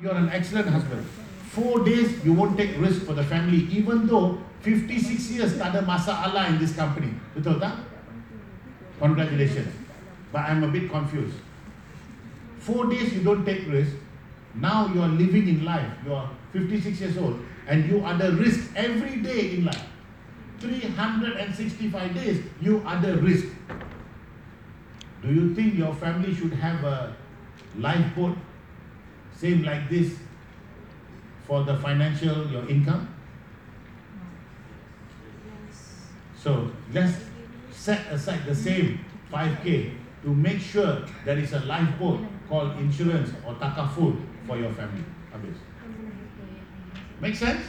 You're an excellent husband. Four days you won't take risk for the family, even though 56 years tak ada masalah in this company. Betul tak? Congratulations. But I'm a bit confused. Four days you don't take risk. Now you are living in life. You are 56 years old and you are the risk every day in life. 365 days you are the risk. Do you think your family should have a lifeboat same like this for the financial your income? So let's set aside the same 5k to make sure there is a lifeboat called insurance or takaful for your family. Make sense?